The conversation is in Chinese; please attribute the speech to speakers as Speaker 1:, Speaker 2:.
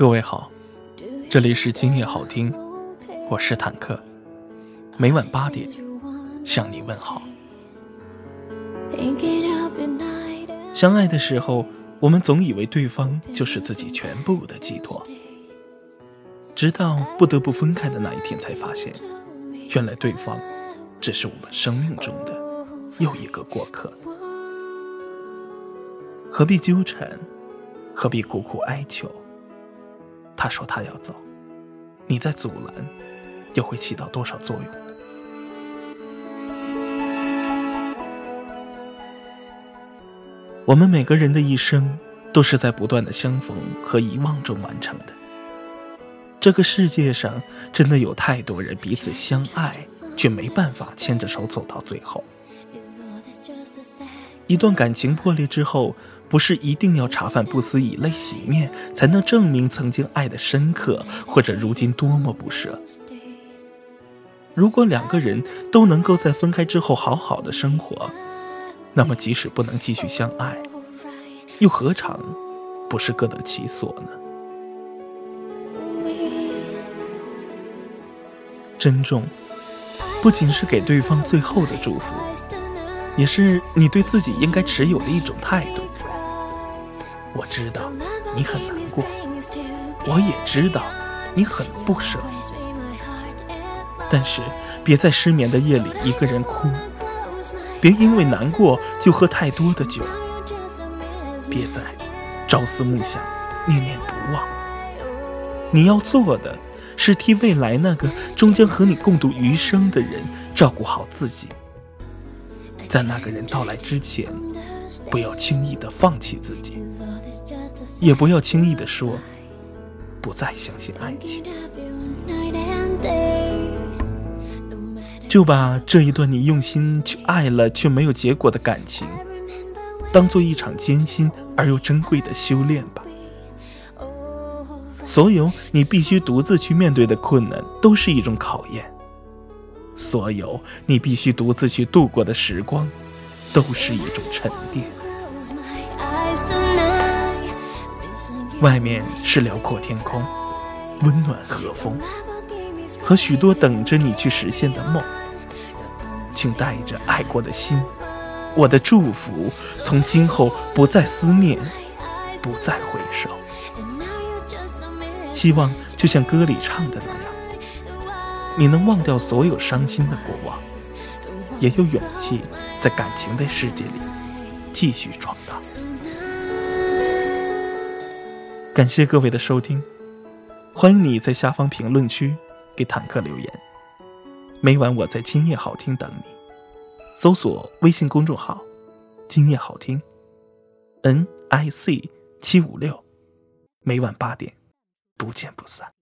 Speaker 1: 各位好，这里是今夜好听，我是坦克，每晚八点向你问好。相爱的时候，我们总以为对方就是自己全部的寄托，直到不得不分开的那一天，才发现，原来对方只是我们生命中的又一个过客。何必纠缠？何必苦苦哀求？他说他要走，你在阻拦，又会起到多少作用呢？我们每个人的一生，都是在不断的相逢和遗忘中完成的。这个世界上，真的有太多人彼此相爱，却没办法牵着手走到最后。一段感情破裂之后，不是一定要茶饭不思、以泪洗面，才能证明曾经爱的深刻，或者如今多么不舍。如果两个人都能够在分开之后好好的生活，那么即使不能继续相爱，又何尝不是各得其所呢？珍重，不仅是给对方最后的祝福。也是你对自己应该持有的一种态度。我知道你很难过，我也知道你很不舍，但是别在失眠的夜里一个人哭，别因为难过就喝太多的酒，别再朝思暮想、念念不忘。你要做的是替未来那个终将和你共度余生的人照顾好自己。在那个人到来之前，不要轻易的放弃自己，也不要轻易的说不再相信爱情。就把这一段你用心去爱了却没有结果的感情，当做一场艰辛而又珍贵的修炼吧。所有你必须独自去面对的困难，都是一种考验。所有你必须独自去度过的时光，都是一种沉淀。外面是辽阔天空，温暖和风，和许多等着你去实现的梦。请带着爱过的心，我的祝福，从今后不再思念，不再回首。希望就像歌里唱的那样。你能忘掉所有伤心的过往，也有勇气在感情的世界里继续闯荡。感谢各位的收听，欢迎你在下方评论区给坦克留言。每晚我在今夜好听等你，搜索微信公众号“今夜好听 ”，N I C 七五六，每晚八点，不见不散。